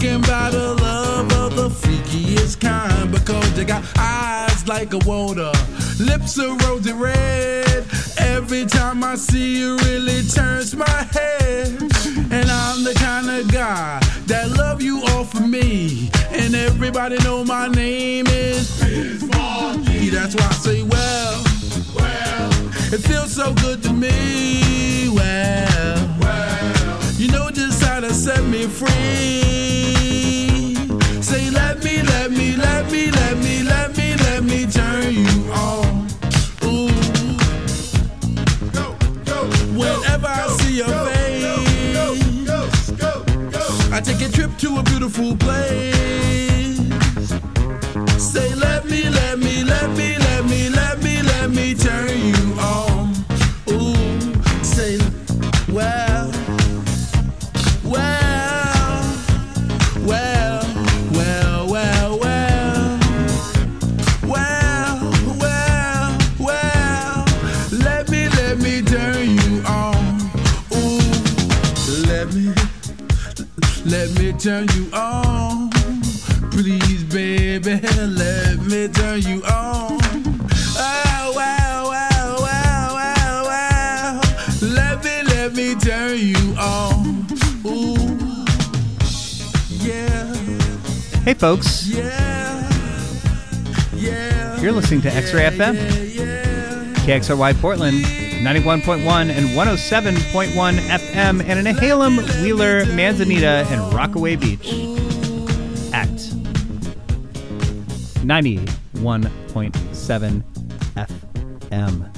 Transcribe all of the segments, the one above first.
Talking about a love of the freakiest kind because you got eyes like a water, lips are rosy red. Every time I see you, really turns my head. And I'm the kind of guy that love you all for me. And everybody know my name is Margie. That's why I say, well, well, it feels so good to me. Well, well, you how to set me free. Say, let me, let me, let me, let me, let me, let me turn you on. Ooh. Whenever I see your face, I take a trip to a beautiful place. Say, let me, let me, let me, turn you on. Please, baby, let me turn you on. Oh, wow, wow, wow, wow, wow. Let me, let me turn you on. Ooh, yeah, Hey, folks. yeah, yeah. You're listening to X Ray FM, KXRY Portland, 91.1 and 107.1 FM, and in Nehalem, Wheeler, Manzanita, and Rockaway Beach at 91.7 FM.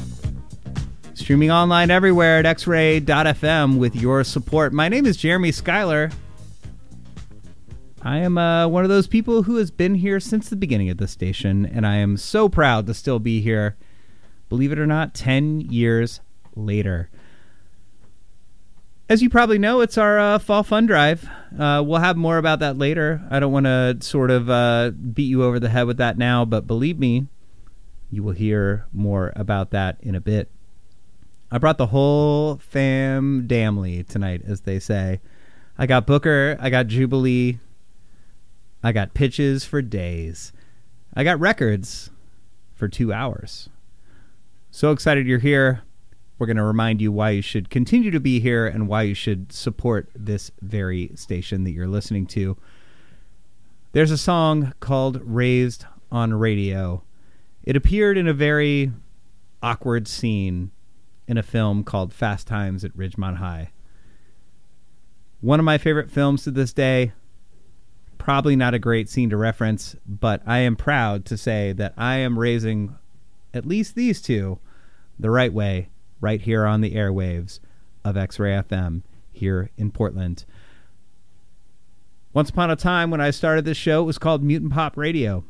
Streaming online everywhere at xray.fm with your support. My name is Jeremy Schuyler. I am uh, one of those people who has been here since the beginning of the station, and I am so proud to still be here. Believe it or not, 10 years later. As you probably know, it's our uh, fall fun drive. Uh, we'll have more about that later. I don't want to sort of uh, beat you over the head with that now, but believe me, you will hear more about that in a bit. I brought the whole fam damly tonight, as they say. I got Booker, I got Jubilee, I got pitches for days. I got records for two hours. So excited you're here. We're going to remind you why you should continue to be here and why you should support this very station that you're listening to. There's a song called Raised on Radio. It appeared in a very awkward scene in a film called Fast Times at Ridgemont High. One of my favorite films to this day. Probably not a great scene to reference, but I am proud to say that I am raising at least these two the right way right here on the airwaves of X Ray FM here in Portland. Once upon a time, when I started this show, it was called Mutant Pop Radio.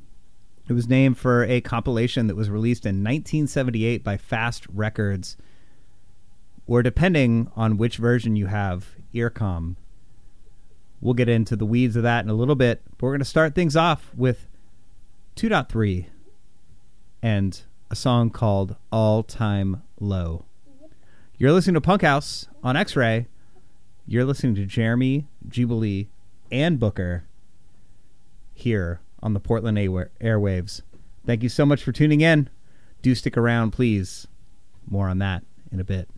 It was named for a compilation that was released in 1978 by Fast Records, or depending on which version you have, Earcom. We'll get into the weeds of that in a little bit, but we're going to start things off with 2.3 and a song called All Time Low. You're listening to Punk House on X Ray. You're listening to Jeremy, Jubilee, and Booker here on the Portland Air- Airwaves. Thank you so much for tuning in. Do stick around, please. More on that in a bit.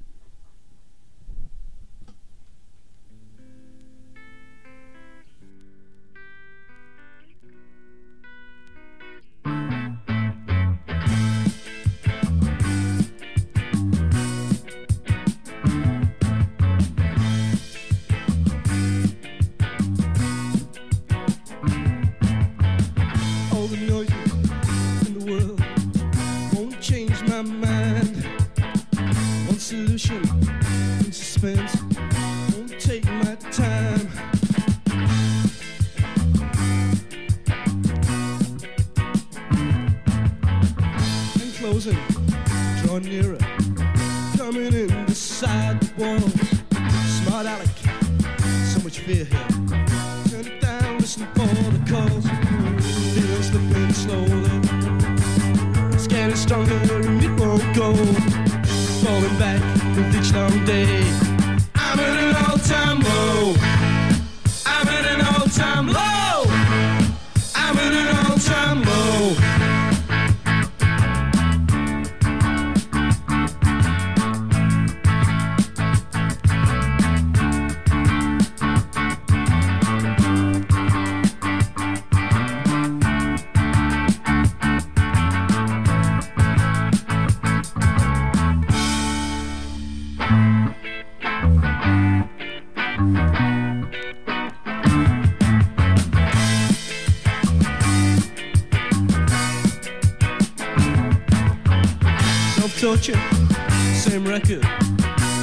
Atmosphere here. Turn down, listen for the calls. Feeling slipping slowly. Scanning stronger and it won't go. Falling back with each long day. Self-torture, same record.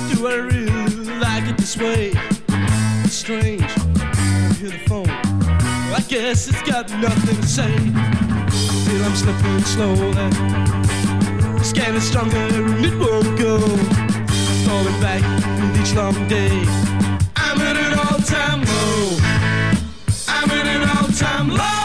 Do I really like it this way? It's strange. I hear the phone. I guess it's got nothing to say. Feel I'm slipping slowly. Scanning stronger and it won't go. Falling back with each long day. I'm at an all-time low. I'm at an all-time low.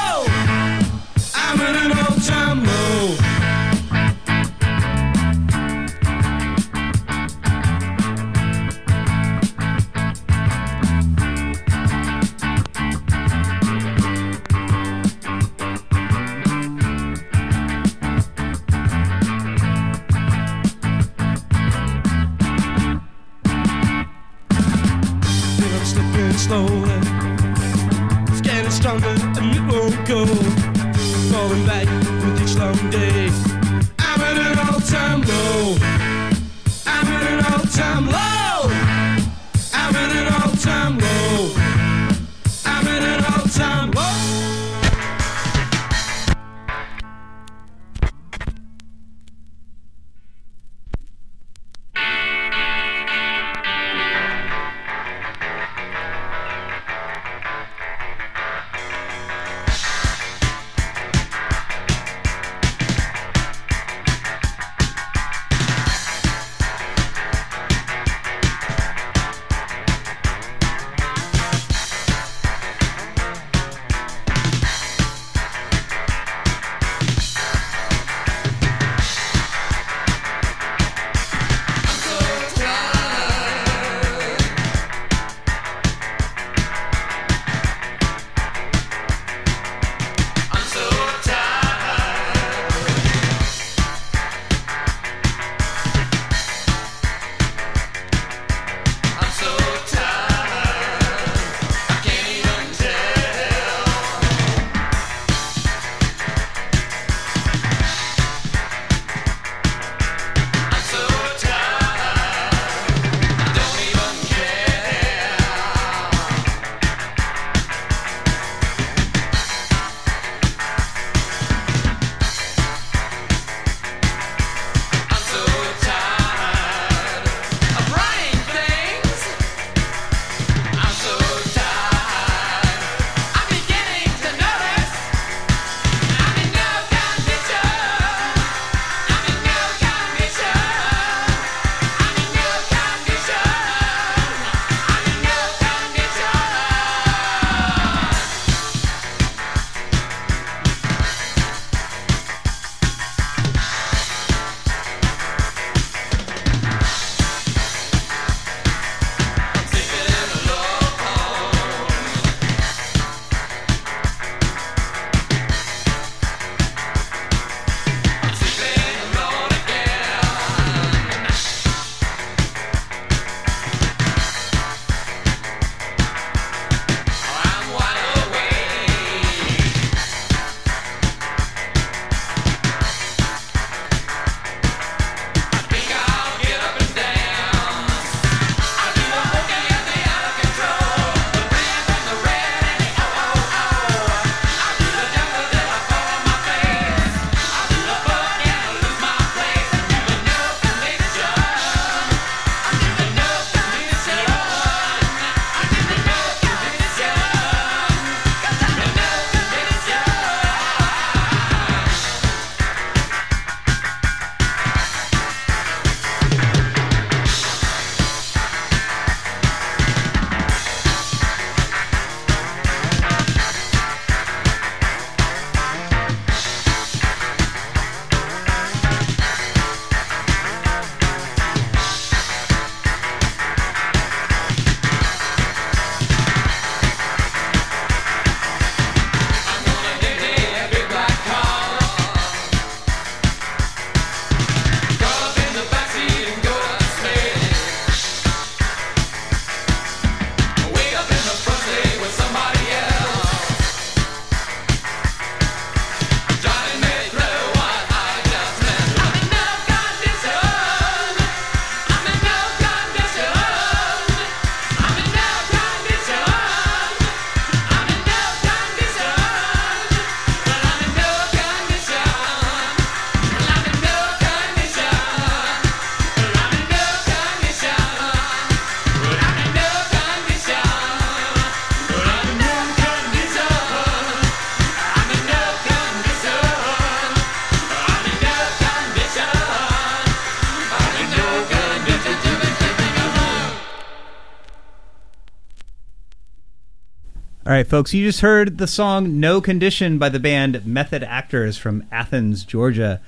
All right, folks, you just heard the song No Condition by the band Method Actors from Athens, Georgia.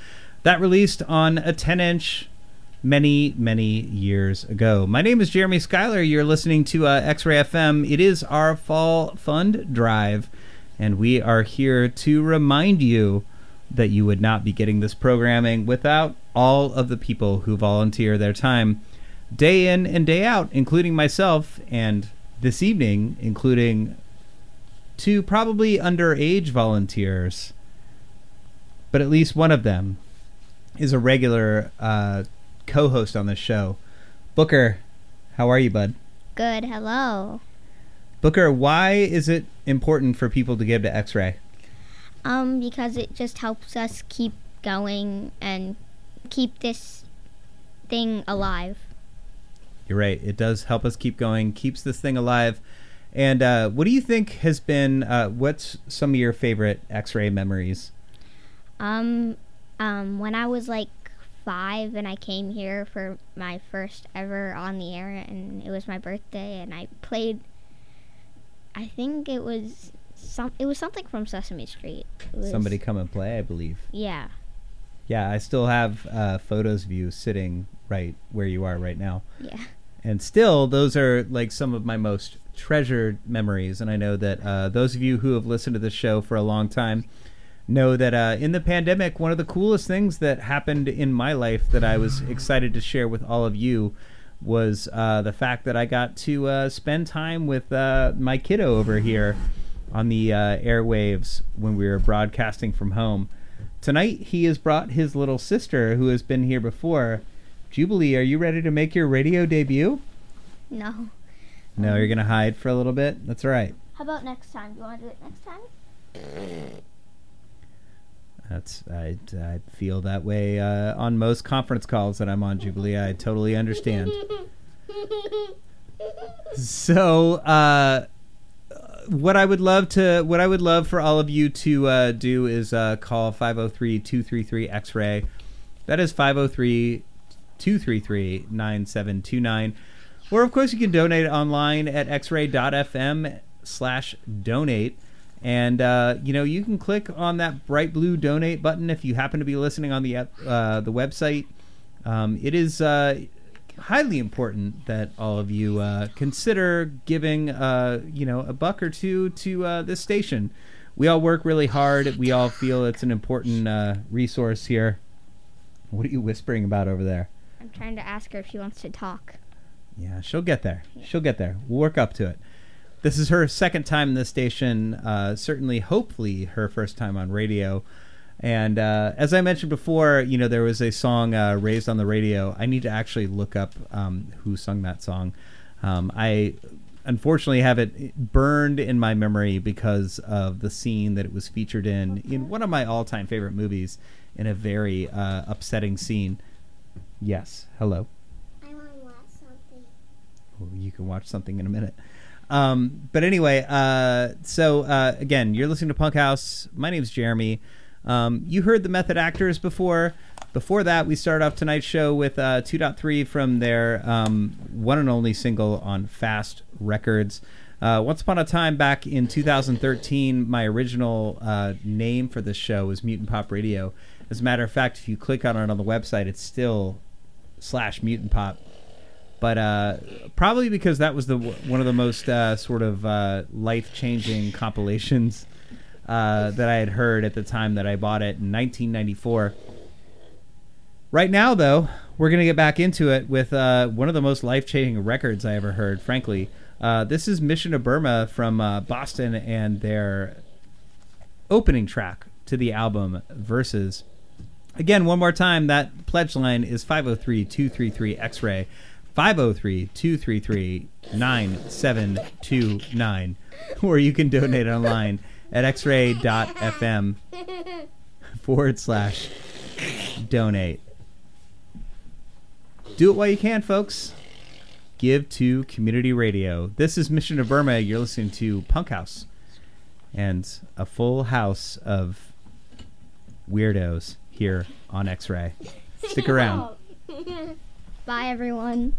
That released on a 10 inch many, many years ago. My name is Jeremy Schuyler. You're listening to uh, X Ray FM. It is our fall fund drive, and we are here to remind you that you would not be getting this programming without all of the people who volunteer their time day in and day out, including myself, and this evening, including two probably underage volunteers, but at least one of them is a regular uh, co-host on this show. Booker, how are you, bud? Good. Hello. Booker, why is it important for people to give to X-Ray? Um, because it just helps us keep going and keep this thing alive. You're right. It does help us keep going, keeps this thing alive. And uh, what do you think has been? Uh, what's some of your favorite X-ray memories? Um, um, when I was like five and I came here for my first ever on the air, and it was my birthday, and I played. I think it was some. It was something from Sesame Street. Was, Somebody come and play, I believe. Yeah. Yeah, I still have uh, photos of you sitting right where you are right now. Yeah. And still, those are like some of my most treasured memories. And I know that uh, those of you who have listened to this show for a long time know that uh, in the pandemic, one of the coolest things that happened in my life that I was excited to share with all of you was uh, the fact that I got to uh, spend time with uh, my kiddo over here on the uh, airwaves when we were broadcasting from home. Tonight, he has brought his little sister who has been here before. Jubilee, are you ready to make your radio debut? No. No, you're going to hide for a little bit? That's all right. How about next time? Do you want to do it next time? That's I, I feel that way uh, on most conference calls that I'm on, Jubilee. I totally understand. So, uh, what I would love to, what I would love for all of you to uh, do is uh, call 503-233 X-ray. That is 503-233-9729. Or of course you can donate online at xray.fm slash donate. And uh, you know you can click on that bright blue donate button if you happen to be listening on the uh, the website. Um, it is uh, highly important that all of you uh, consider giving uh, you know a buck or two to uh, this station. We all work really hard. We all feel it's an important resource here. What are you whispering about over there? I'm trying to ask her if she wants to talk. Yeah, she'll get there. She'll get there. We'll work up to it. This is her second time in the station. Uh, certainly, hopefully, her first time on radio. And uh, as I mentioned before, you know, there was a song uh, raised on the radio. I need to actually look up um, who sung that song. Um, I unfortunately have it burned in my memory because of the scene that it was featured in in one of my all-time favorite movies. In a very uh, upsetting scene. Yes. Hello. I want to watch something. Well, you can watch something in a minute. Um, but anyway, uh, so uh, again, you're listening to Punk House. My name's Jeremy. Um, you heard the Method Actors before. Before that, we started off tonight's show with uh, 2.3 from their um, one and only single on Fast Records. Uh, once upon a time, back in 2013, my original uh, name for this show was Mutant Pop Radio. As a matter of fact, if you click on it on the website, it's still slash Mutant Pop but uh, probably because that was the one of the most uh, sort of uh, life changing compilations uh, that I had heard at the time that I bought it in 1994. Right now, though, we're gonna get back into it with uh, one of the most life changing records I ever heard. Frankly, uh, this is Mission of Burma from Boston and their opening track to the album Verses. Again, one more time, that pledge line is 503 233 X Ray. 503-233-9729 or you can donate online at xray.fm forward slash donate. Do it while you can folks. Give to community radio. This is mission of burma. You're listening to punk house and a full house of weirdos here on x-ray stick around. Bye, everyone.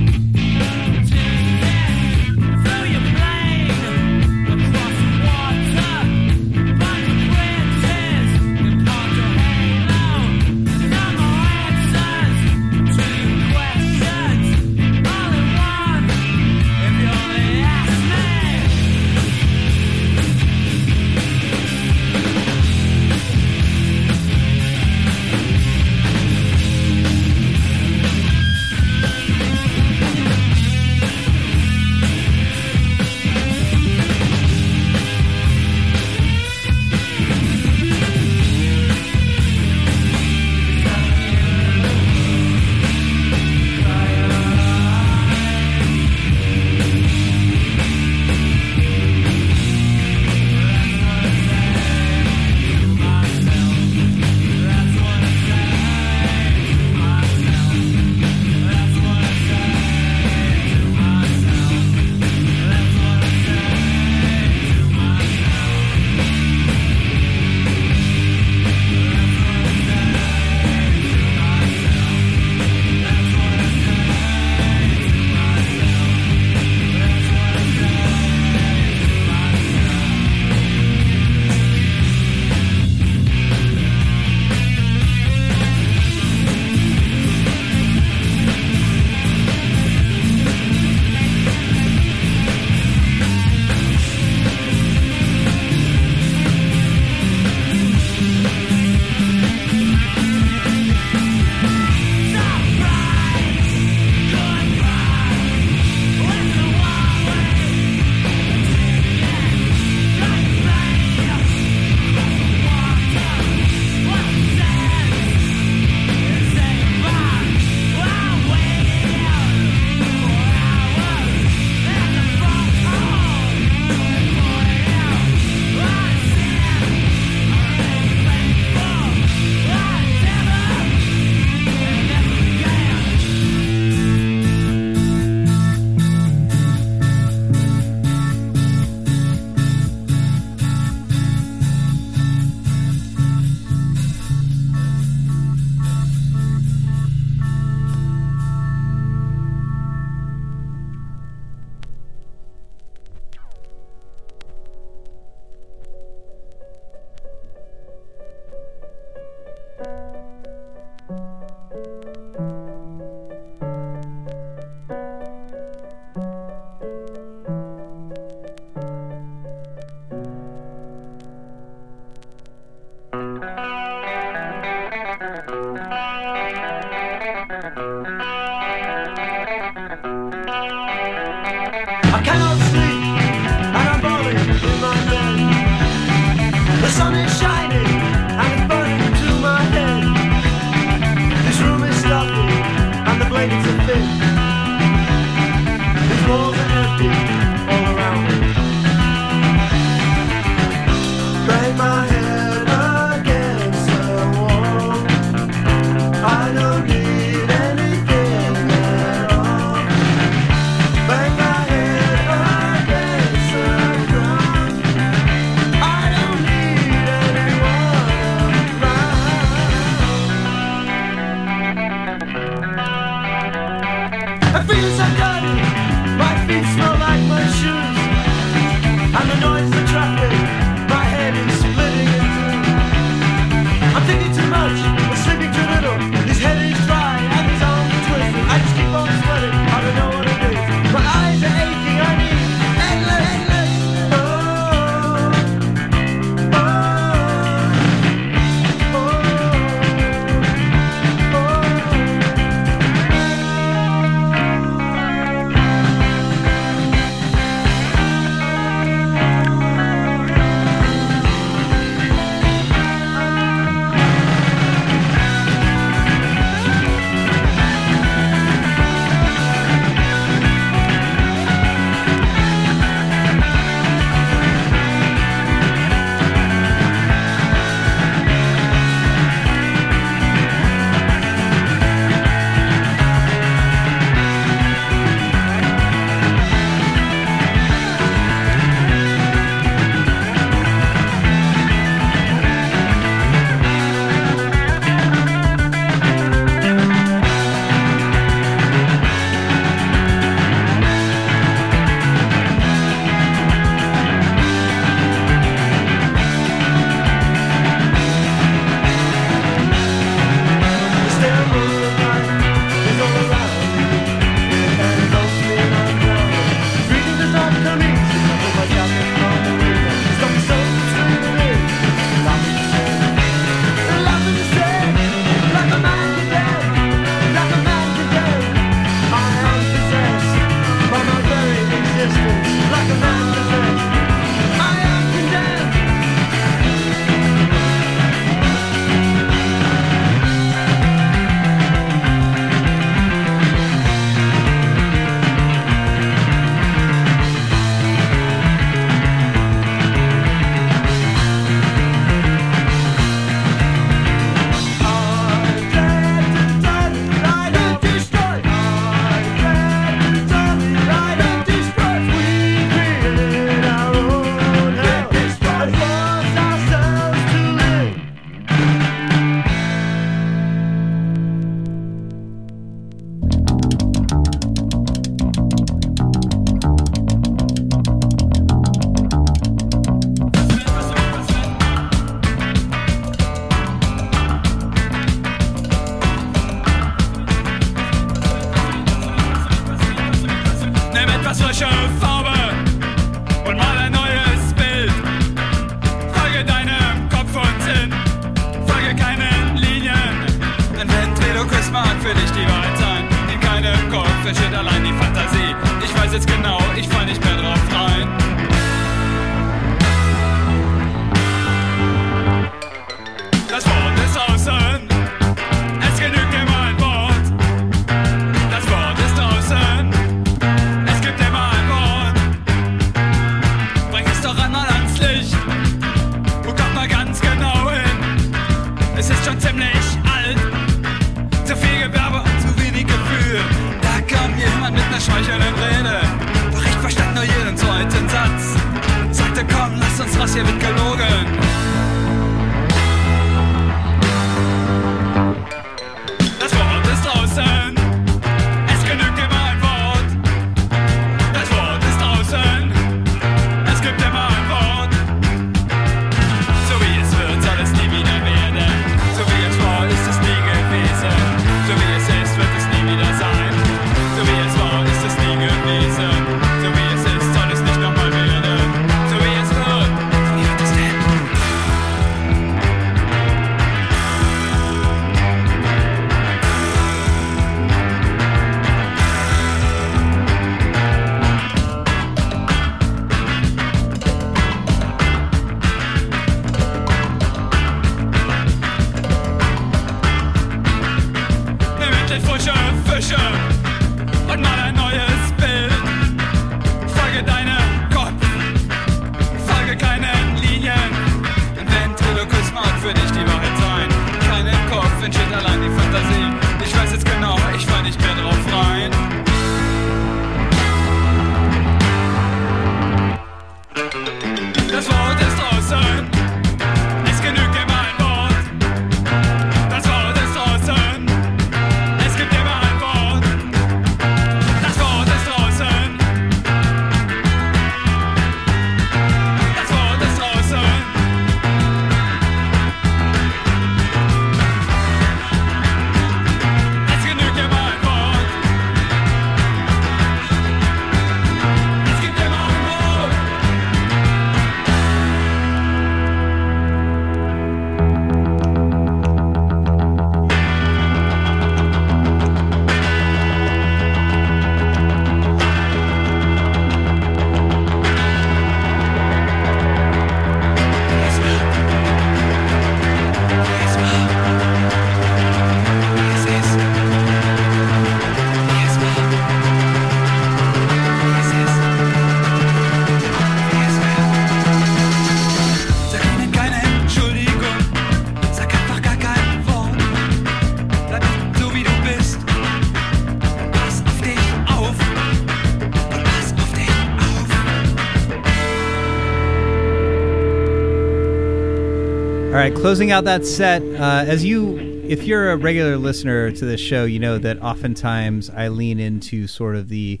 Right, closing out that set. Uh, as you, if you're a regular listener to this show, you know that oftentimes I lean into sort of the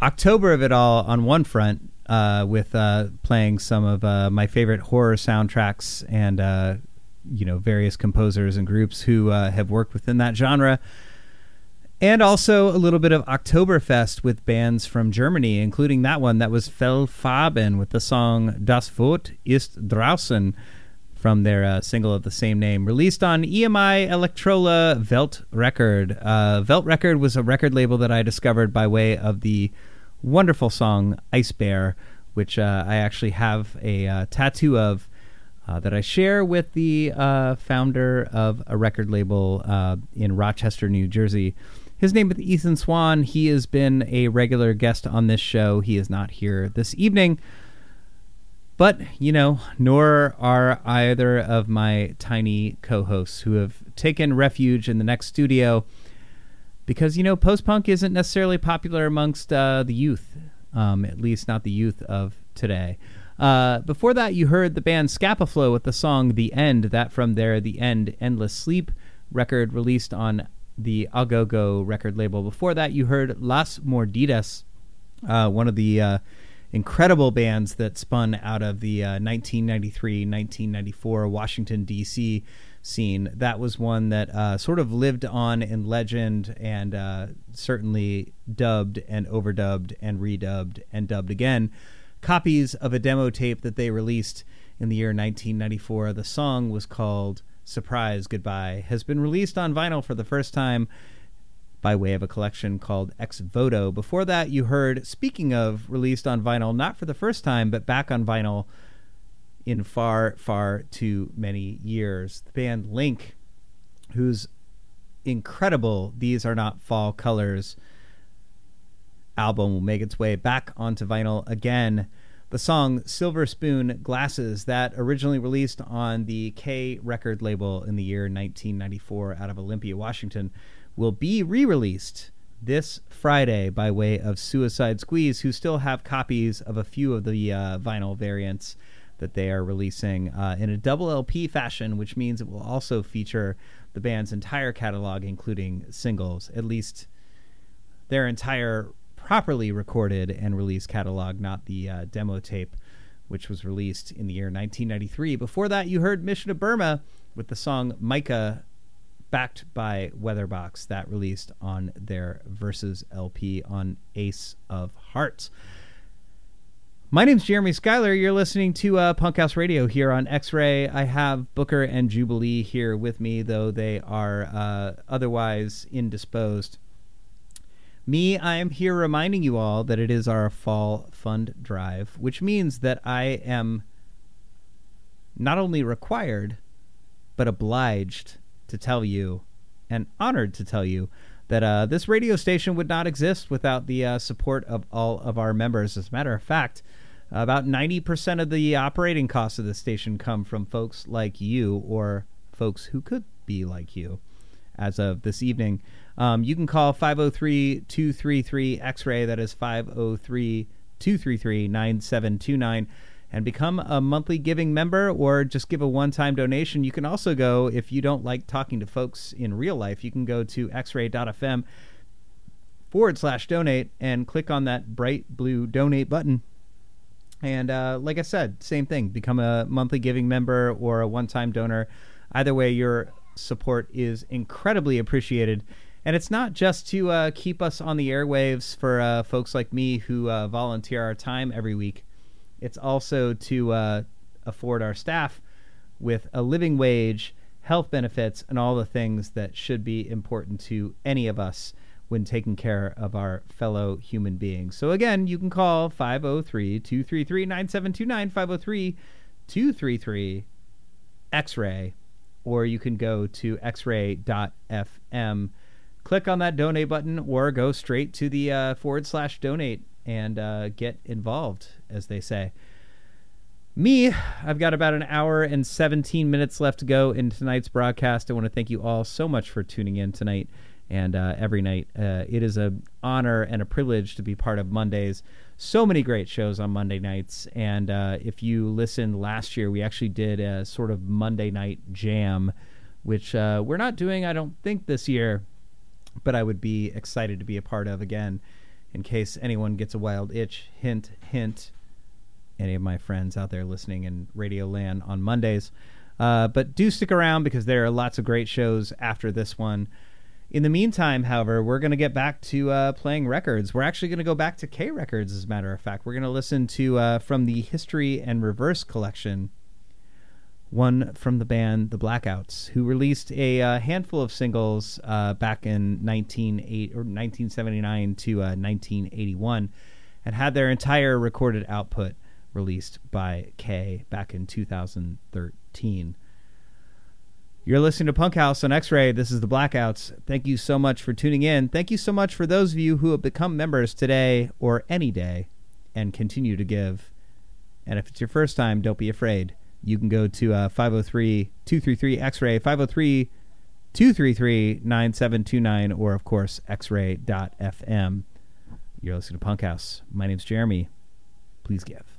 October of it all on one front, uh, with uh, playing some of uh, my favorite horror soundtracks and uh, you know various composers and groups who uh, have worked within that genre. And also a little bit of Oktoberfest with bands from Germany, including that one that was Fehlfarben with the song Das Wort ist draußen from their uh, single of the same name, released on EMI Electrola Welt Record. Uh, Welt Record was a record label that I discovered by way of the wonderful song Ice Bear, which uh, I actually have a uh, tattoo of uh, that I share with the uh, founder of a record label in Rochester, New Jersey. His name is Ethan Swan. He has been a regular guest on this show. He is not here this evening. But, you know, nor are either of my tiny co hosts who have taken refuge in the next studio because, you know, post punk isn't necessarily popular amongst uh, the youth, um, at least not the youth of today. Uh, before that, you heard the band Scapaflow with the song The End, that from their The End Endless Sleep record released on the Au Go Go record label. Before that, you heard Las Mordidas, uh, one of the uh, incredible bands that spun out of the uh, 1993 1994 Washington, D.C. scene. That was one that uh, sort of lived on in legend and uh, certainly dubbed and overdubbed and redubbed and dubbed again. Copies of a demo tape that they released in the year 1994. The song was called Surprise Goodbye, has been released on vinyl for the first time by way of a collection called Ex Voto. Before that, you heard, speaking of released on vinyl, not for the first time, but back on vinyl in far, far too many years. The band Lync, whose incredible These Are Not Fall Colors album will make its way back onto vinyl again. The song Silver Spoon Glasses, that originally released on the K record label in the year 1994 out of Olympia, Washington, will be re released this Friday by way of Suicide Squeeze, who still have copies of a few of the uh, vinyl variants that they are releasing uh, in a double LP fashion, which means it will also feature the band's entire catalog, including singles, at least their entire properly recorded and released catalog, not the uh, demo tape, which was released in the year 1993. Before that, you heard Mission of Burma with the song Mica backed by Weatherbox, that released on their Versus LP on Ace of Hearts. My name's Jeremy Schuyler. You're listening to uh, Punk House Radio here on X Ray. I have Booker and Jubilee here with me, though they are uh, otherwise indisposed. Me, I am here reminding you all that it is our fall fund drive, which means that I am not only required, but obliged to tell you and honored to tell you that uh, this radio station would not exist without the uh, support of all of our members. As a matter of fact, about 90% of the operating costs of the station come from folks like you or folks who could be like you as of this evening. Um, you can call 503 233 X ray, that is 503 233 9729, and become a monthly giving member or just give a one time donation. You can also go, if you don't like talking to folks in real life, you can go to xray.fm forward slash donate and click on that bright blue donate button. And uh, like I said, same thing. Become a monthly giving member or a one time donor. Either way, your support is incredibly appreciated. And it's not just to uh, keep us on the airwaves for uh, folks like me who uh, volunteer our time every week. It's also to uh, afford our staff with a living wage, health benefits, and all the things that should be important to any of us when taking care of our fellow human beings. So, again, you can call 503 233 9729, 503 233 X ray, or you can go to xray.fm click on that donate button or go straight to the uh, forward slash donate and uh, get involved, as they say. Me, I've got about an hour and 17 minutes left to go in tonight's broadcast. I want to thank you all so much for tuning in tonight And uh, every night, uh, it is an honor and a privilege to be part of Mondays. So many great shows on Monday nights. And uh, if you listened last year, we actually did a sort of Monday night jam, which uh, we're not doing, I don't think, this year, but I would be excited to be a part of again in case anyone gets a wild itch. Hint, hint. Any of my friends out there listening in Radio Land on Mondays. Uh, but do stick around because there are lots of great shows after this one. In the meantime, however, we're going to get back to uh, playing records. We're actually going to go back to K Records, as a matter of fact. We're going to listen to uh, from the History and Reverse collection, one from the band The Blackouts, who released a uh, handful of singles uh, back in 1980, or 1979 to uh, 1981 and had their entire recorded output released by K back in 2013. You're listening to Punk House on X Ray. This is the Blackouts. Thank you so much for tuning in. Thank you so much for those of you who have become members today or any day and continue to give. And if it's your first time, don't be afraid. You can go to uh, 503 233 X Ray, 503 233 9729, or of course, xray.fm. You're listening to Punk House. My name's Jeremy. Please give.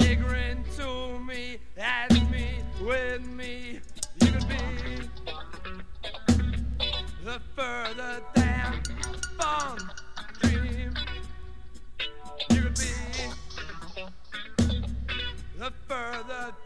ignorant to me, at me, with me. You could be the further than fond dream. You could be the further.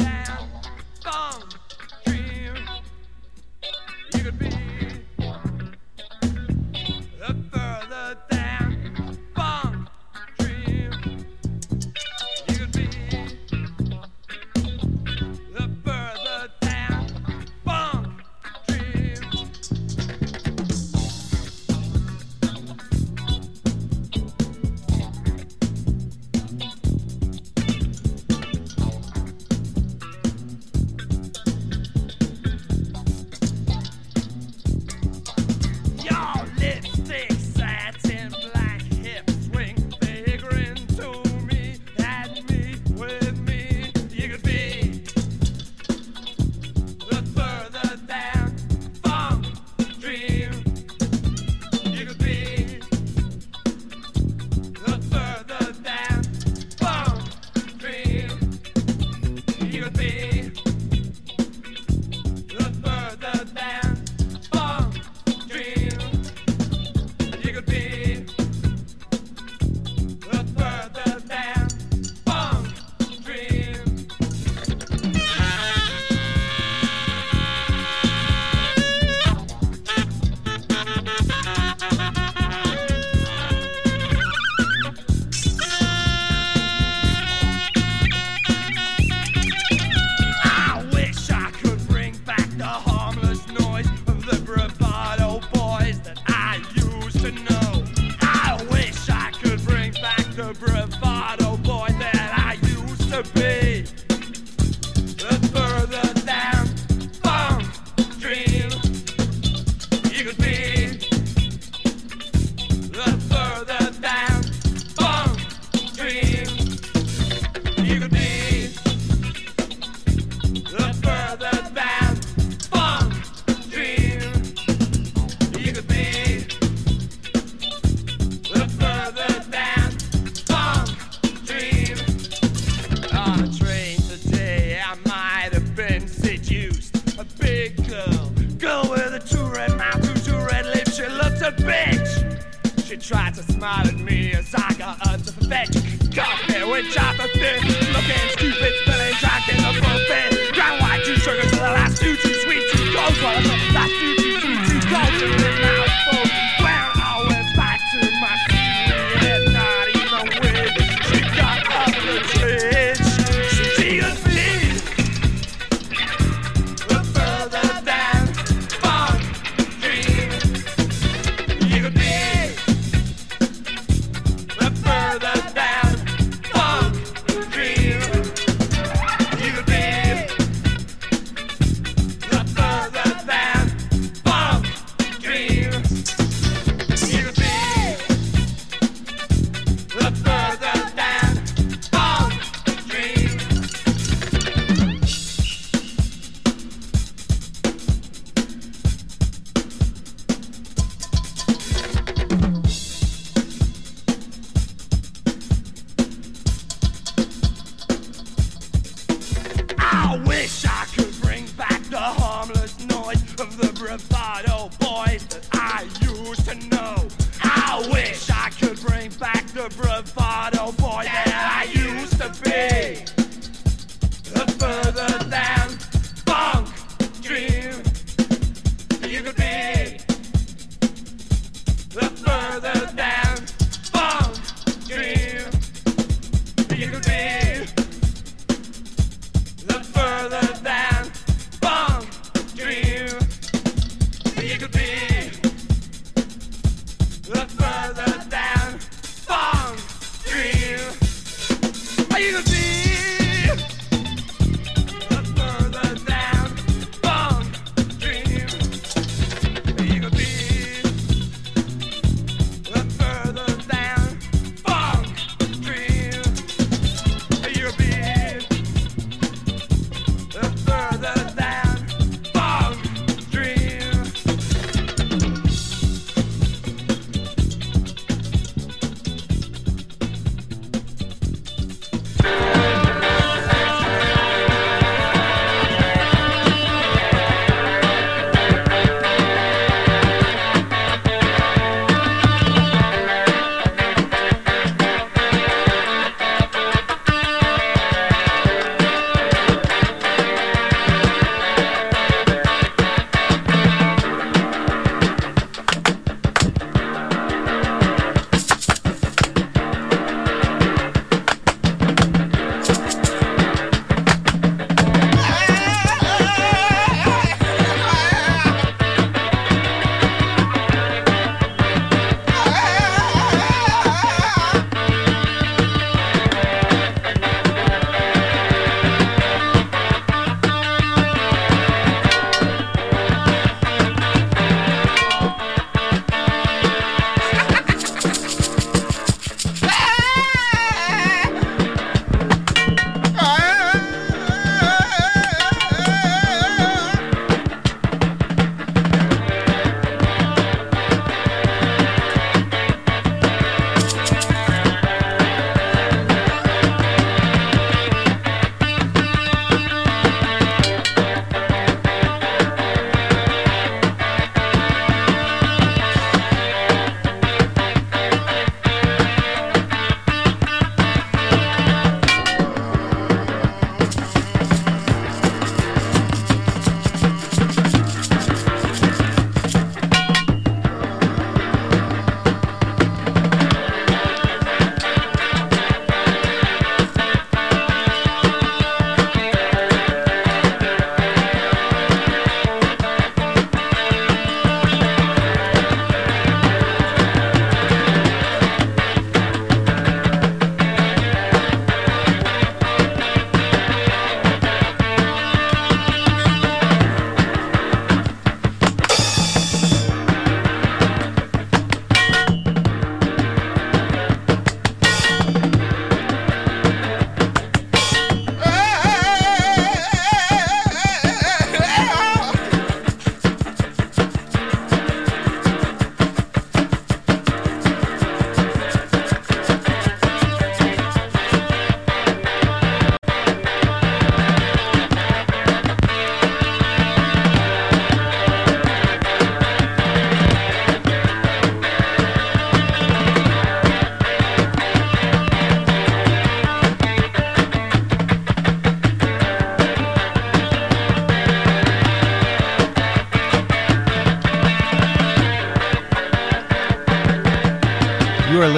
bravado boys that I used to know. I wish I could bring back the bravado.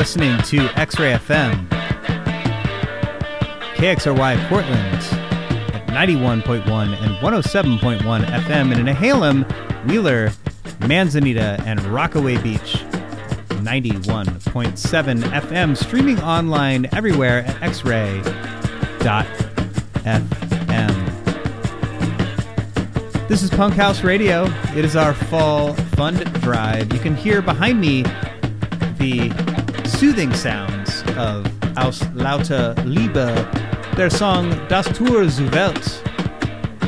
Listening to X Ray FM, KXRY Portland at 91.1 and 107.1 FM, and Nehalem, Wheeler, Manzanita, and Rockaway Beach, 91.7 FM, streaming online everywhere at xray.fm. This is Punk House Radio. It is our fall fund drive. You can hear behind me the soothing sounds of Aus Lauter Liebe, their song Das Tor zu Welt,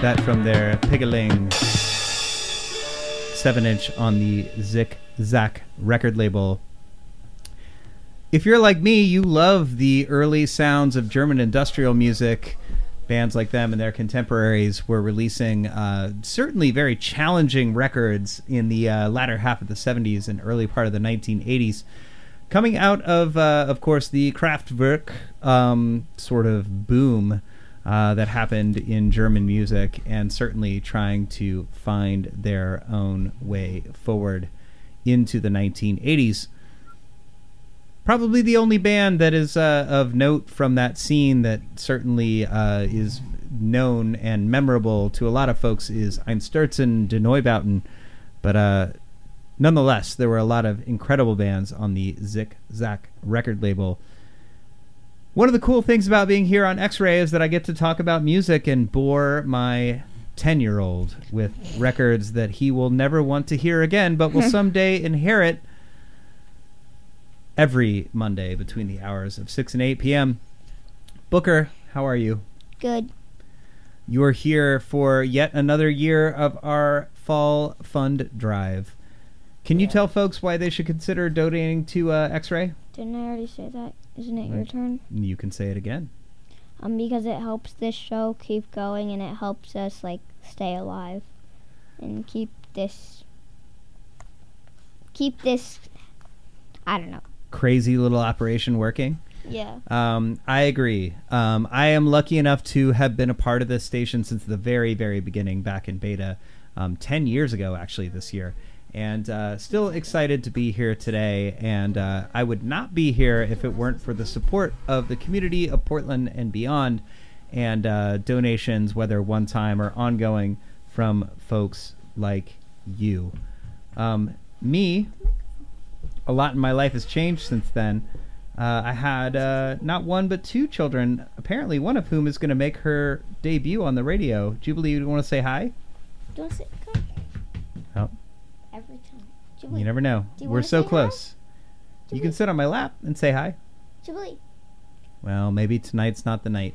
that from their Pigeling 7 inch on the Zick Zack record label. If you're like me, you love the early sounds of German industrial music. Bands like them and their contemporaries were releasing uh, certainly very challenging records in the uh, latter half of the 70s and early part of the 1980s. Coming out of, uh, of course, the Kraftwerk um, sort of boom uh, that happened in German music, and certainly trying to find their own way forward into the 1980s. Probably the only band that is uh, of note from that scene that certainly uh, is known and memorable to a lot of folks is Einstürzende Neubauten. But uh, nonetheless, there were a lot of incredible bands on the Zick Zack record label. One of the cool things about being here on X Ray is that I get to talk about music and bore my 10 year old with records that he will never want to hear again, but will someday inherit every Monday between the hours of 6 and 8 p.m. Booker, how are you? Good. You are here for yet another year of our fall fund drive. Can you tell folks why they should consider donating to uh, X Ray? Didn't I already say that? Isn't it your turn? You can say it again. Um, because it helps this show keep going and it helps us like stay alive and keep this keep this I don't know. Crazy little operation working. Yeah. Um, I agree. Um, I am lucky enough to have been a part of this station since the very, very beginning, back in beta, um, ten years ago, actually this year, and uh, still excited to be here today. And uh, I would not be here if it weren't for the support of the community of Portland and beyond, and uh, donations, whether one time or ongoing, from folks like you. Um, me, a lot in my life has changed since then. Uh, I had uh, not one but two children, apparently one of whom is going to make her debut on the radio. Jubilee, you want to say hi? Do you want to say come? Oh. Time. You never know. You We're so close. You can sit on my lap and say hi. Jubilee. Well, maybe tonight's not the night.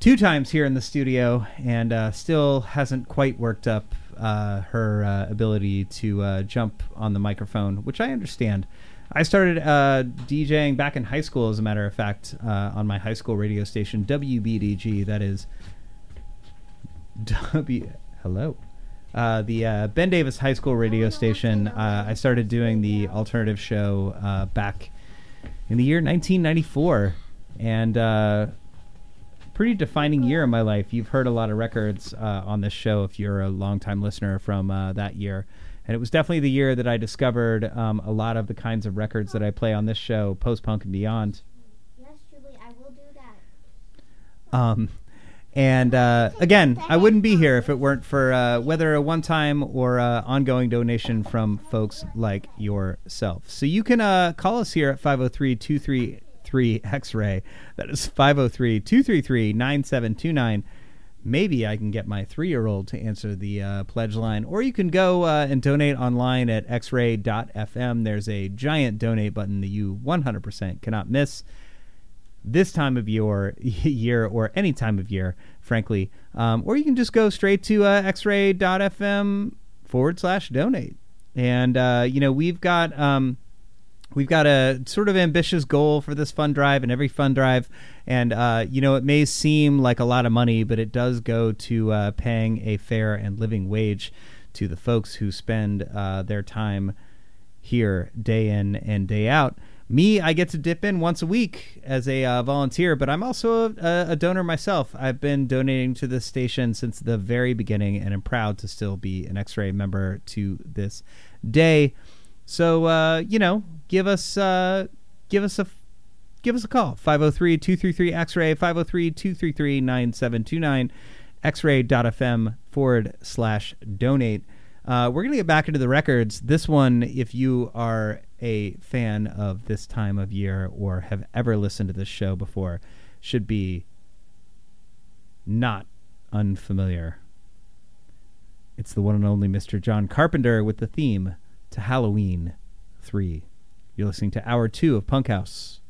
Two times here in the studio, and uh, still hasn't quite worked up uh, her uh, ability to uh, jump on the microphone, which I understand. I started uh, DJing back in high school, as a matter of fact, uh, on my high school radio station, WBDG. That is W. Hello. Uh, the uh, Ben Davis High School radio station. Uh, I started doing the alternative show uh, back in the year 1994, and uh, pretty defining year in my life. You've heard a lot of records uh, on this show if you're a longtime listener from uh, that year. And it was definitely the year that I discovered um, a lot of the kinds of records that I play on this show, post punk and beyond. Yes, Jubilee, I will do that. Um, and uh, again, I wouldn't be here if it weren't for uh, whether a one time or uh, ongoing donation from folks like yourself. So you can uh, call us here at 503 233 X Ray. That is 503 233 9729. Maybe I can get my three year old to answer the uh, pledge line. Or you can go uh, and donate online at xray.fm. There's a giant donate button that you 100% cannot miss this time of year, year or any time of year, frankly. Um, or you can just go straight to uh, xray.fm forward slash donate. And, uh, you know, we've got. Um, We've got a sort of ambitious goal for this fund drive and every fund drive. And, uh, you know, it may seem like a lot of money, but it does go to uh, paying a fair and living wage to the folks who spend uh, their time here day in and day out. Me, I get to dip in once a week as a uh, volunteer, but I'm also a, a donor myself. I've been donating to this station since the very beginning, and I'm proud to still be an X Ray member to this day. So, uh, you know, give us uh, give us a give us a call 503-233 x-ray 503-233-9729 x-ray.fm forward slash donate uh, we're gonna get back into the records this one if you are a fan of this time of year or have ever listened to this show before should be not unfamiliar. It's the one and only mr john carpenter with the theme to halloween 3 you're listening to hour 2 of punk house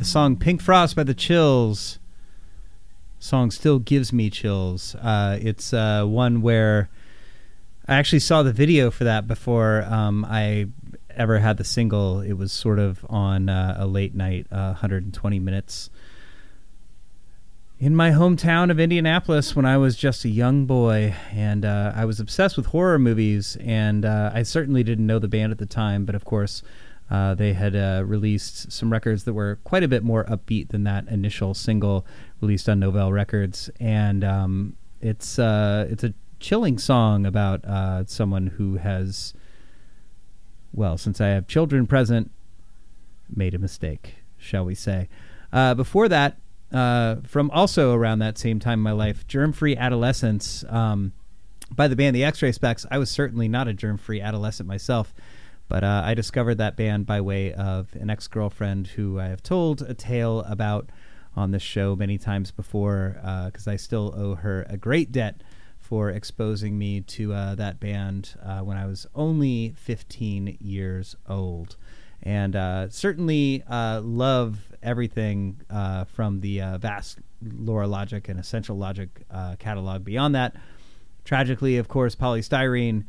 the song Pink Frost by the Chills. Song still gives me chills. Uh, it's uh, one where I actually saw the video for that before um, I ever had the single. It was sort of on uh, a late night, uh, 120 minutes. In my hometown of Indianapolis, when I was just a young boy, and uh, I was obsessed with horror movies, and uh, I certainly didn't know the band at the time, but of course, uh, they had uh, released some records that were quite a bit more upbeat than that initial single released on Nouvelle Records, and um, it's uh, it's a chilling song about uh, someone who has, well, since I have children present, made a mistake, shall we say? Uh, before that, uh, from also around that same time in my life, Germfree Adolescents. Um, by the band The X-Ray Spex, I was certainly not a germ-free adolescent myself. But uh, I discovered that band by way of an ex girlfriend who I have told a tale about on this show many times before, because I still owe her a great debt for exposing me to uh, that band uh, when I was only 15 years old. And uh, certainly uh, love everything uh, from the uh, vast Lora Logic and Essential Logic uh, catalog. Beyond that, tragically, of course, Poly Styrene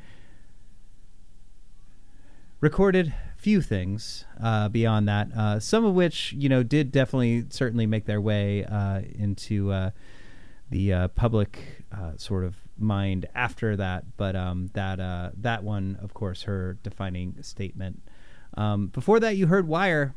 recorded few things uh, beyond that. Uh, some of which you know did definitely certainly make their way uh, into uh, the uh, public sort of mind after that. But um, that that one, of course, her defining statement. Um, before that, you heard Wire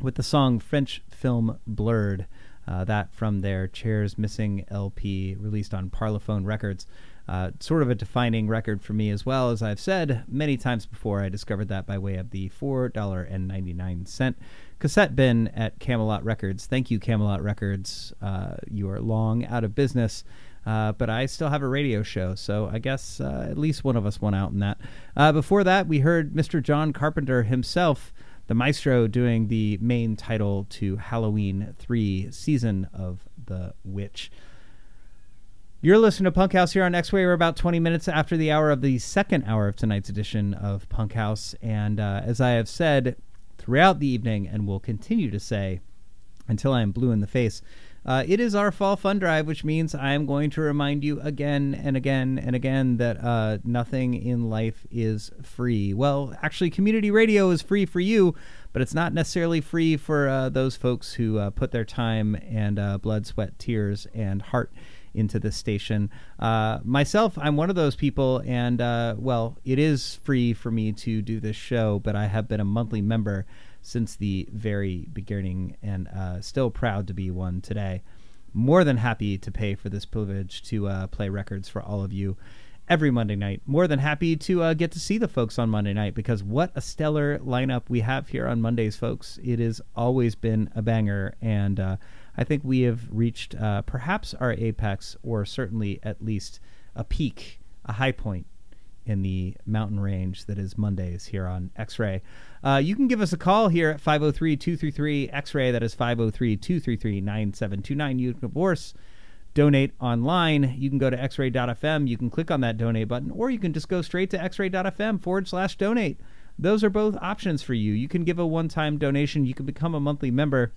with the song French Film Blurred. Uh, that from their Chairs Missing LP released on Parlophone Records. Uh, sort of a defining record for me as well. As I've said many times before, I discovered that by way of the $4.99 cassette bin at Camelot Records. Thank you, Camelot Records. Uh, you are long out of business. Uh, but I still have a radio show, so I guess uh, at least one of us won out in that. Uh, before that, we heard Mr. John Carpenter himself, the maestro, doing the main title to Halloween 3 Season of the Witch. You're listening to Punk House here on X Ray. We're about 20 minutes after the hour of the second hour of tonight's edition of Punk House. And uh, as I have said throughout the evening, and will continue to say until I am blue in the face, uh, it is our fall fund drive, which means I am going to remind you again and again and again that uh, nothing in life is free. Well, actually, community radio is free for you, but it's not necessarily free for uh, those folks who uh, put their time and uh, blood, sweat, tears, and heart into this station. Uh, myself, I'm one of those people, and uh, well, it is free for me to do this show, but I have been a monthly member since the very beginning and uh, still proud to be one today. More than happy to pay for this privilege to uh, play records for all of you every Monday night. More than happy to uh, get to see the folks on Monday night because what a stellar lineup we have here on Mondays, folks. It has always been a banger, and uh, I think we have reached uh, perhaps our apex, or certainly at least a peak, a high point in the mountain range that is Mondays here on X Ray. Uh, you can give us a call here at 503 233 X Ray. That is 503 233 9729. You can, of course, donate online. You can go to xray.fm. You can click on that donate button, or you can just go straight to xray.fm forward slash donate. Those are both options for you. You can give a one time donation, you can become a monthly member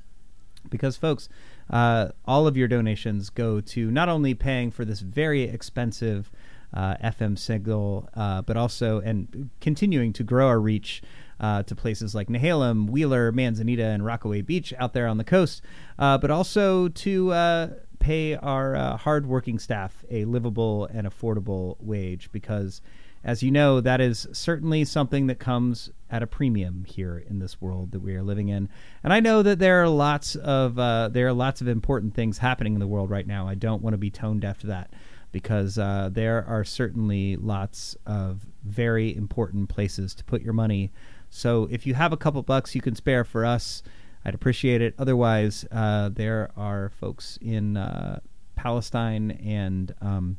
because folks uh, all of your donations go to not only paying for this very expensive uh, fm signal uh, but also and continuing to grow our reach uh, to places like Nehalem, Wheeler, Manzanita, and Rockaway Beach out there on the coast, uh, but also to uh, pay our uh, hardworking staff a livable and affordable wage. Because as you know, that is certainly something that comes at a premium here in this world that we are living in. And I know that there are lots of uh, there are lots of important things happening in the world right now. I don't want to be tone deaf to that because uh, there are certainly lots of very important places to put your money. So if you have a couple bucks you can spare for us, I'd appreciate it. Otherwise, uh, there are folks in uh, Palestine and um,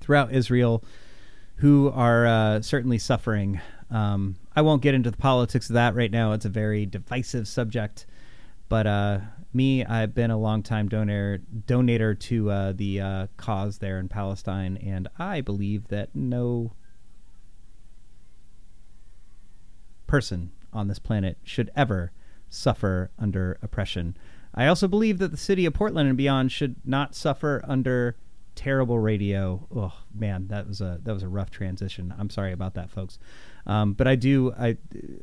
throughout Israel who are uh, certainly suffering. Um, I won't get into the politics of that right now. It's a very divisive subject. But uh, me, I've been a longtime donor donator to uh, the uh, cause there in Palestine, and I believe that no person on this planet should ever suffer under oppression. I also believe that the city of Portland and beyond should not suffer under terrible radio. Oh man, that was a that was a rough transition. I'm sorry about that, folks. Um, but I do. I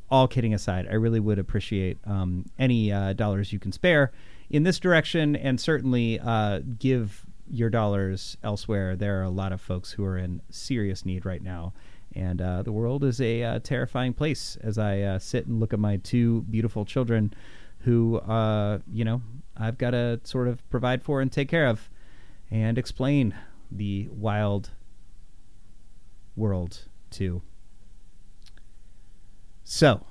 all kidding aside, I really would appreciate um, any uh, dollars you can spare in this direction, and certainly uh, give your dollars elsewhere. There are a lot of folks who are in serious need right now. And uh, the world is a uh, terrifying place as I uh, sit and look at my two beautiful children who, uh, you know, I've got to sort of provide for and take care of and explain the wild world to. So,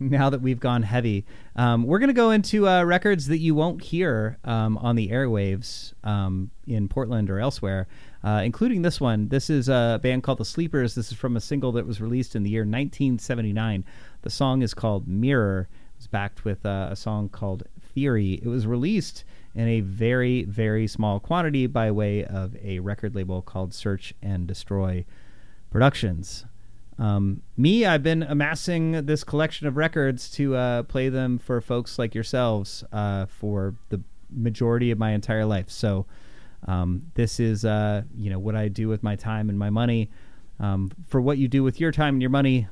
now that we've gone heavy, um, we're going to go into uh, records that you won't hear um, on the airwaves um, in Portland or elsewhere, uh, including this one. This is a band called The Sleepers. This is from a single that was released in the year 1979. The song is called Mirror. It was backed with uh, a song called Theory. It was released in a very, very small quantity by way of a record label called Search and Destroy Productions. Um, me, I've been amassing this collection of records to uh, play them for folks like yourselves uh, for the majority of my entire life. So um, this is, uh, you know, what I do with my time and my money. Um, for what you do with your time and your money,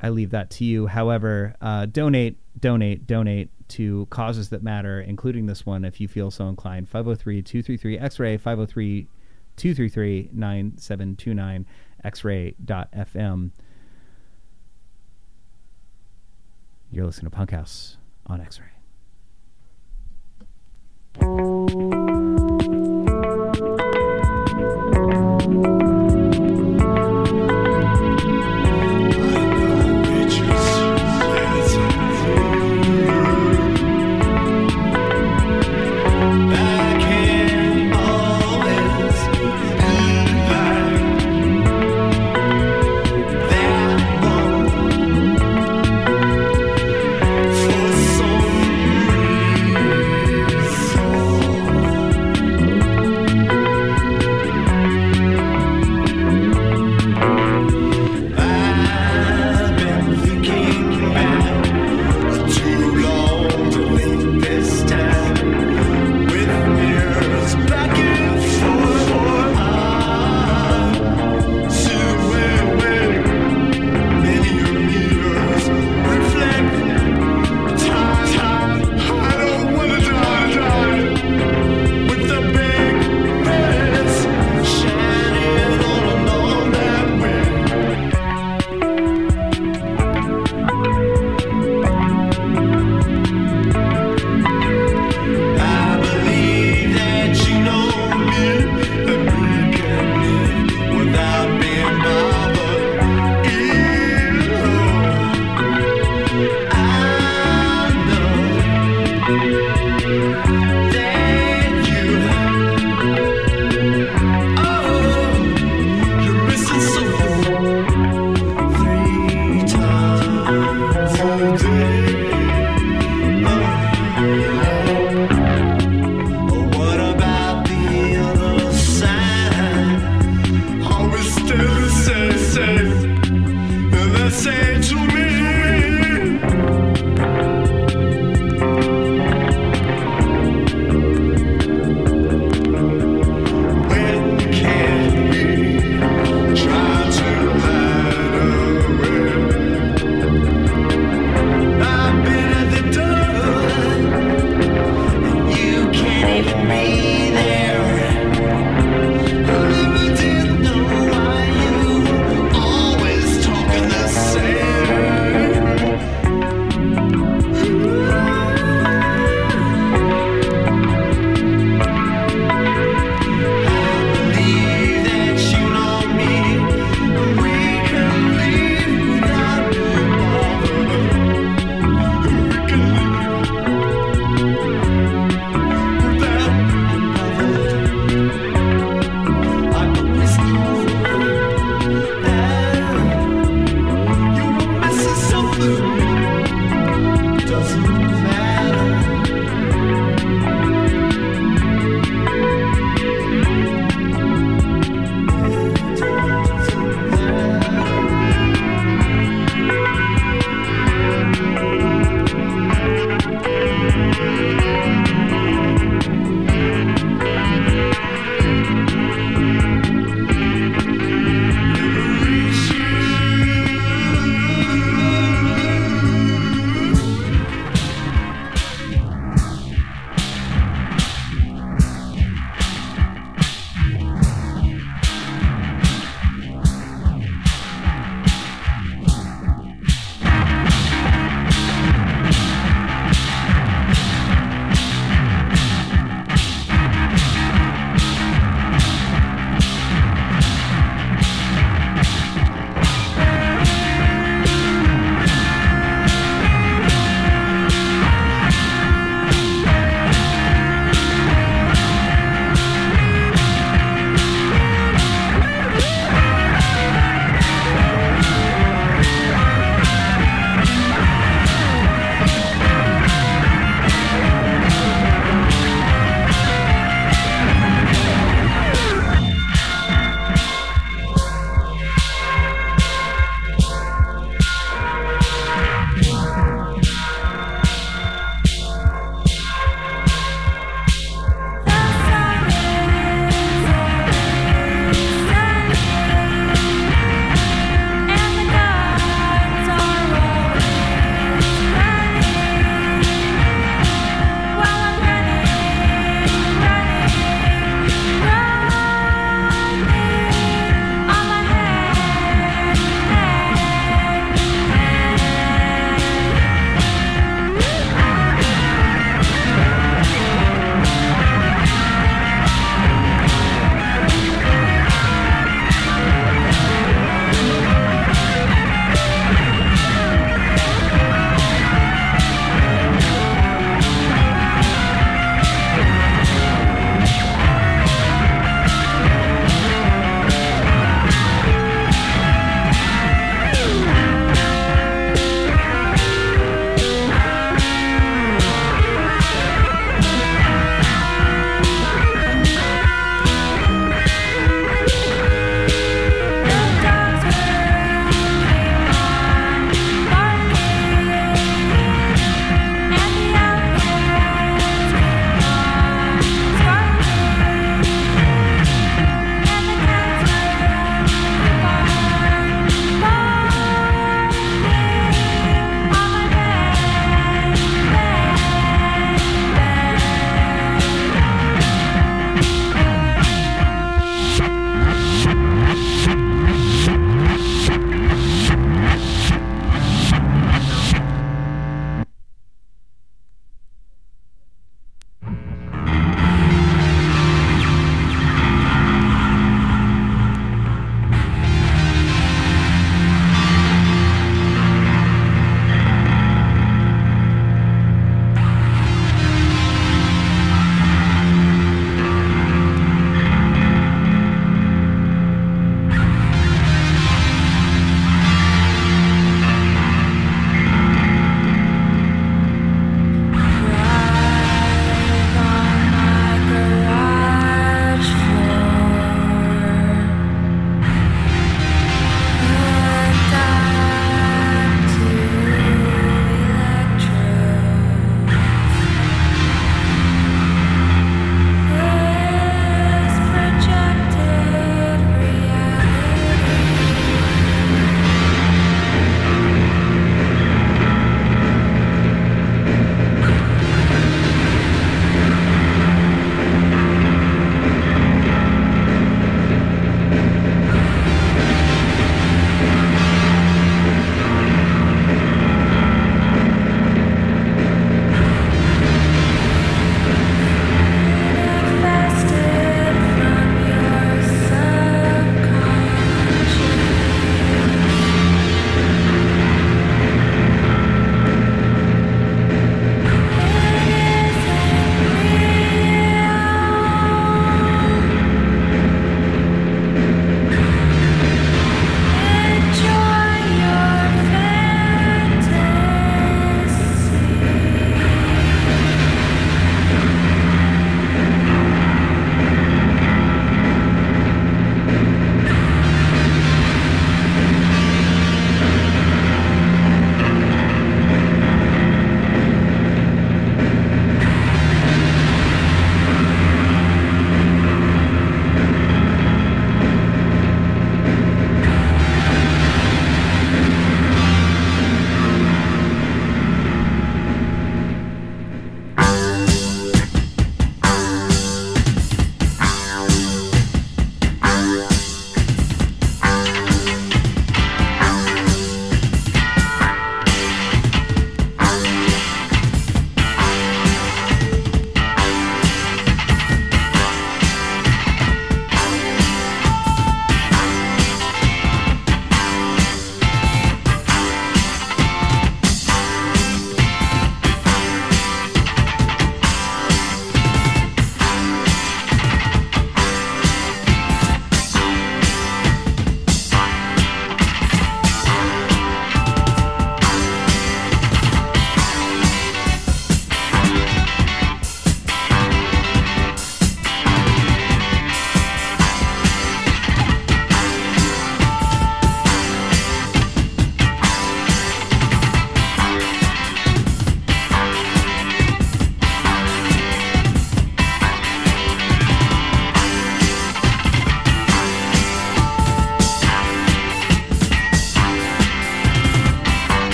I leave that to you. However, uh, donate, donate, donate to causes that matter, including this one if you feel so inclined. 503 233 X ray, 503 233 9729 xray.fm. You're listening to Punk House on X Ray.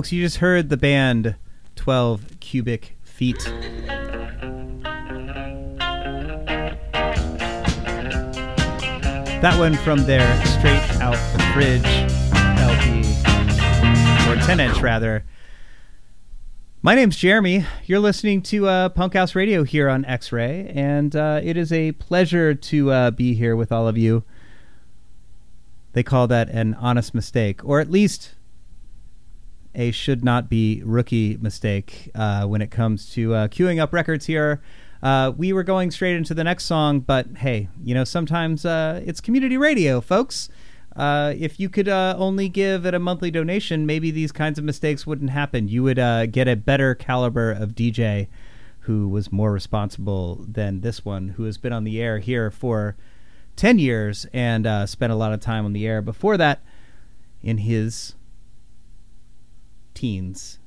Folks, you just heard the band 12 Cubic Feet. That one from their Straight Out the Fridge LP, or 10 inch rather. My name's Jeremy. You're listening to uh, Punk House Radio here on X Ray, and uh, it is a pleasure to uh, be here with all of you. They call that an honest mistake, or at least a should not be rookie mistake uh, when it comes to uh, queuing up records here. Uh, we were going straight into the next song, but hey, you know, sometimes uh, it's community radio, folks. Uh, if you could uh, only give at a monthly donation, maybe these kinds of mistakes wouldn't happen. You would get a better caliber of DJ who was more responsible than this one, who has been on the air here for 10 years and spent a lot of time on the air before that in his teens.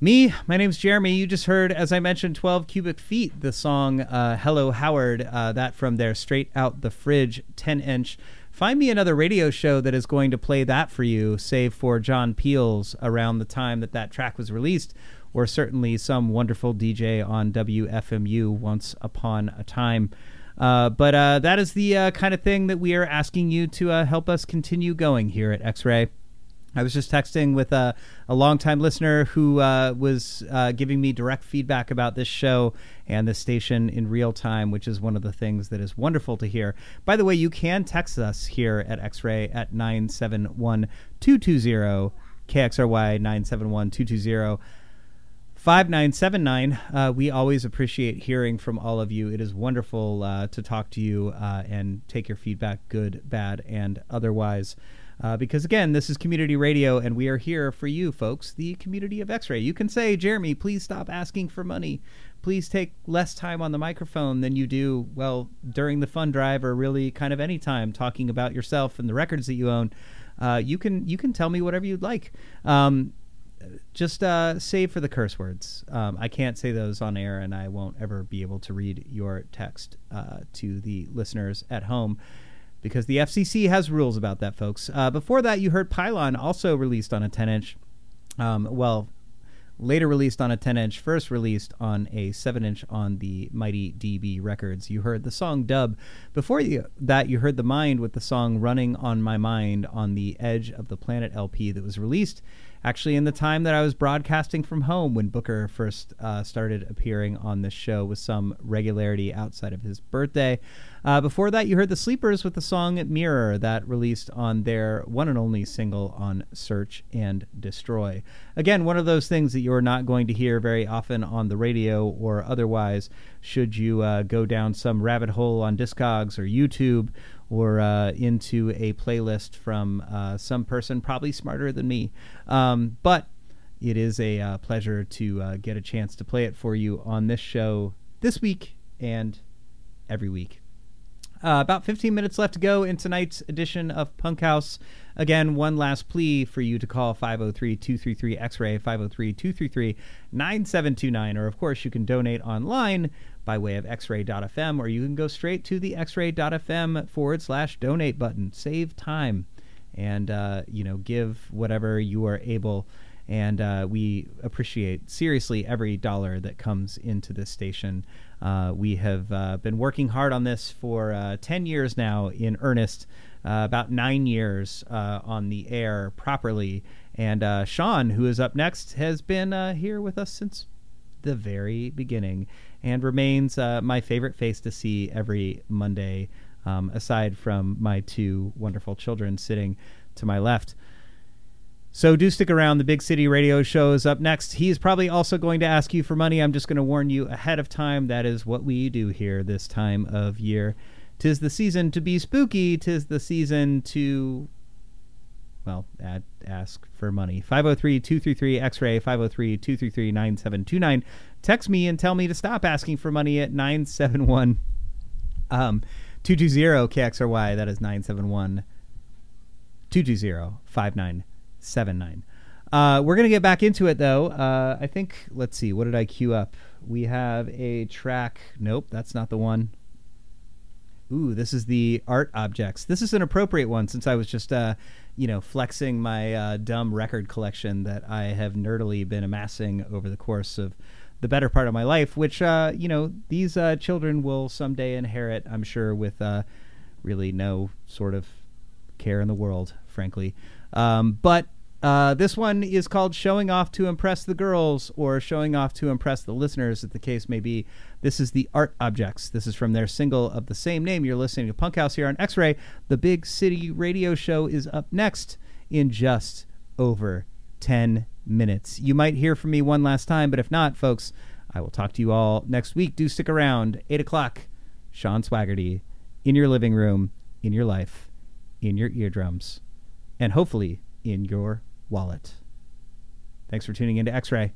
Me, my name's Jeremy. You just heard, as I mentioned, 12 Cubic Feet, the song uh, Hello Howard, uh, that from their Straight Out the Fridge 10 inch. Find me another radio show that is going to play that for you, save for John Peel's around the time that that track was released, or certainly some wonderful DJ on WFMU once upon a time. Uh, but uh, that is the uh, kind of thing that we are asking you to uh, help us continue going here at X Ray. I was just texting with a, a longtime listener who uh, was uh, giving me direct feedback about this show and the station in real time, which is one of the things that is wonderful to hear. By the way, you can text us here at X Ray at 971 220 KXRY 971 220. 5979. Uh, we always appreciate hearing from all of you. It is wonderful uh, to talk to you uh, and take your feedback, good, bad, and otherwise. Uh, because again, this is community radio, and we are here for you, folks, the community of X Ray. You can say, Jeremy, please stop asking for money. Please take less time on the microphone than you do, well, during the fun drive or really kind of any time talking about yourself and the records that you own. Uh, you can you can tell me whatever you'd like. Um, just uh, save for the curse words. Um, I can't say those on air, and I won't ever be able to read your text uh, to the listeners at home because the FCC has rules about that, folks. Uh, before that, you heard Pylon, also released on a 10 inch. Um, well, later released on a 10 inch, first released on a 7 inch on the Mighty DB Records. You heard the song Dub. Before you, that, you heard The Mind with the song Running on My Mind on the Edge of the Planet LP that was released actually in the time that I was broadcasting from home when Booker first uh, started appearing on this show with some regularity outside of his birthday. Uh, before that, you heard the Sleepers with the song Mirror that released on their one and only single on Search and Destroy. Again, one of those things that you're not going to hear very often on the radio or otherwise should you uh, go down some rabbit hole on Discogs or YouTube or uh, into a playlist from uh, some person probably smarter than me. Um, but it is a uh, pleasure to uh, get a chance to play it for you on this show this week and every week. Uh, about 15 minutes left to go in tonight's edition of Punk House. Again, one last plea for you to call 503 233 X Ray, 503 233 9729. Or, of course, you can donate online by way of xray.fm, or you can go straight to the xray.fm forward slash donate button. Save time and, uh, you know, give whatever you are able. And uh, we appreciate seriously every dollar that comes into this station. Uh, we have uh, been working hard on this for uh, 10 years now in earnest, uh, about nine years uh, on the air properly. And Sean, who is up next, has been here with us since the very beginning and remains my favorite face to see every Monday, um, aside from my two wonderful children sitting to my left. So do stick around. The Big City Radio Show is up next. He's probably also going to ask you for money. I'm just going to warn you ahead of time. That is what we do here this time of year. Tis the season to be spooky. Tis the season to, well, add, ask for money. 503 233 X Ray, 503 233 9729. Text me and tell me to stop asking for money at 971 um, 220 KXRY. That is 971 220 5979. Uh, we're to get back into it, though. Uh, I think, let's see, what did I queue up? We have a track. Nope, that's not the one. Ooh, this is the art objects. This is an appropriate one since I was just uh, you know, flexing my uh, dumb record collection that I have nerdily been amassing over the course of the better part of my life, which, uh, you know, these uh, children will someday inherit, I'm sure, with uh, really no sort of care in the world, frankly. Um, but uh, this one is called Showing Off to Impress the Girls or Showing Off to Impress the Listeners, as the case may be. This is the Art Objects. This is from their single of the same name. You're listening to Punk House here on X Ray. The Big City Radio Show is up next in just over 10 minutes. You might hear from me one last time, but if not, folks, I will talk to you all next week. Do stick around. 8 o'clock, Sean Swaggerty in your living room, in your life, in your eardrums, and hopefully in your wallet. Thanks for tuning into X Ray.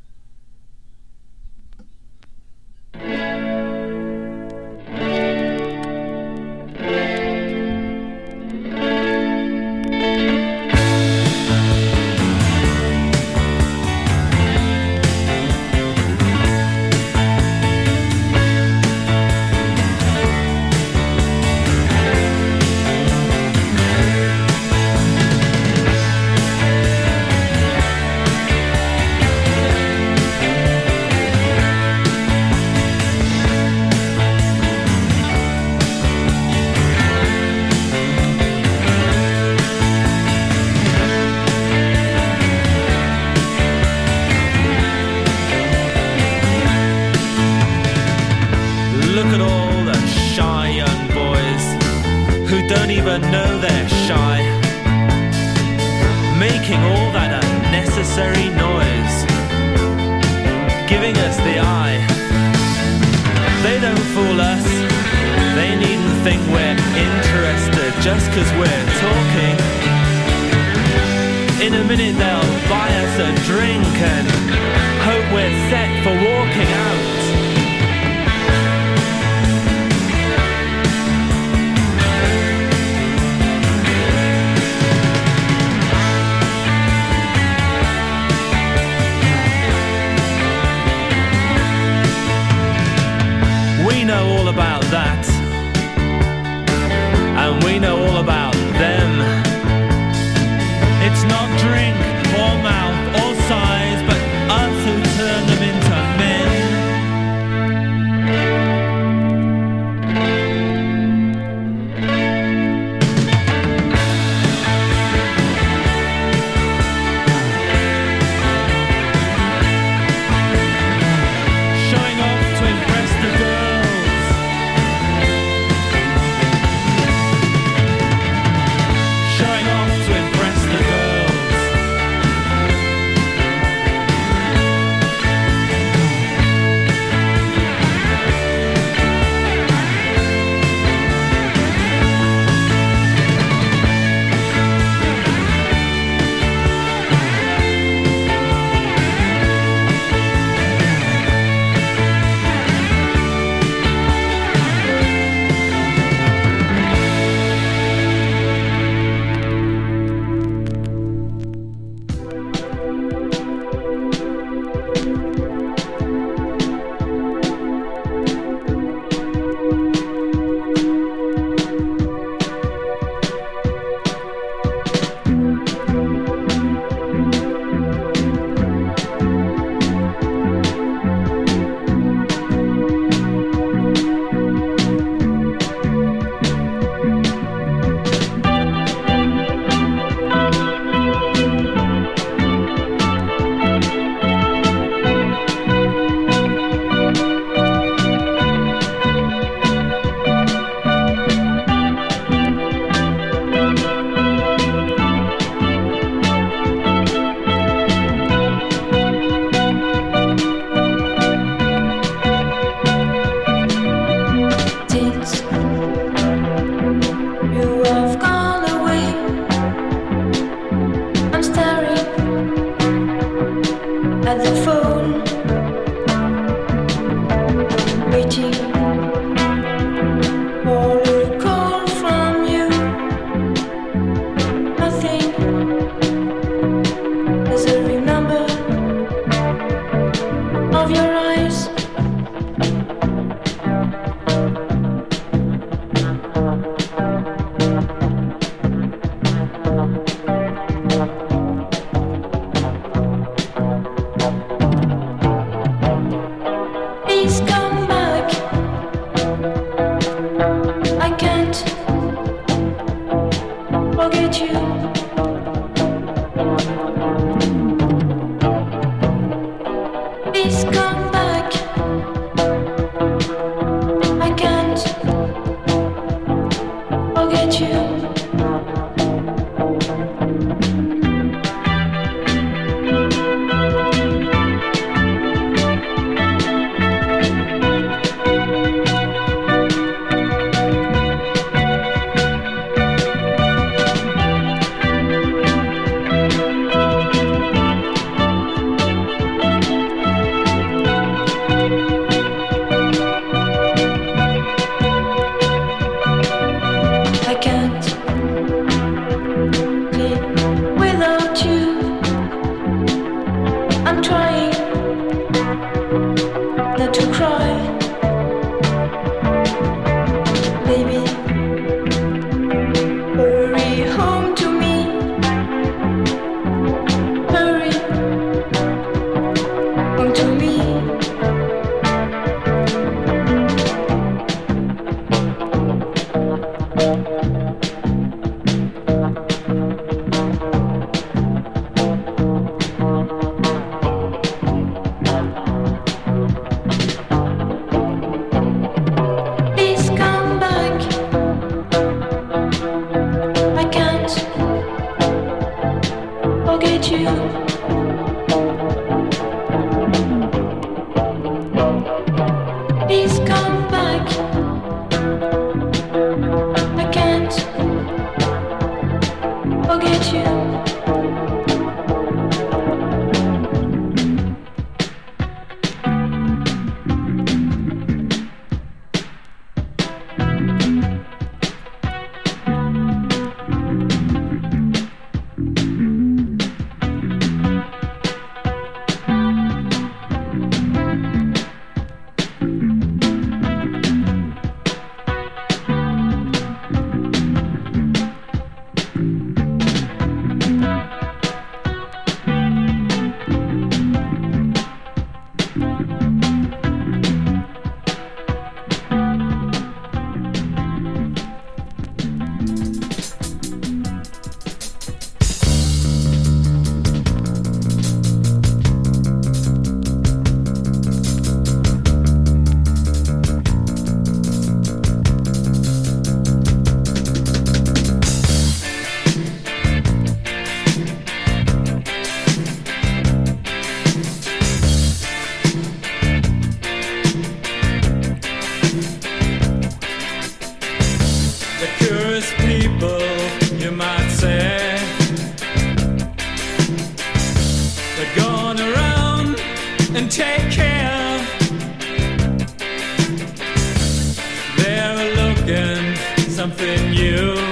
The they're around and take care. They're looking something new.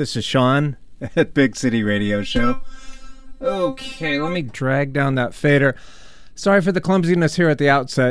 This is Sean at Big City Radio Show. Okay, let me drag down that fader. Sorry for the clumsiness here at the outset.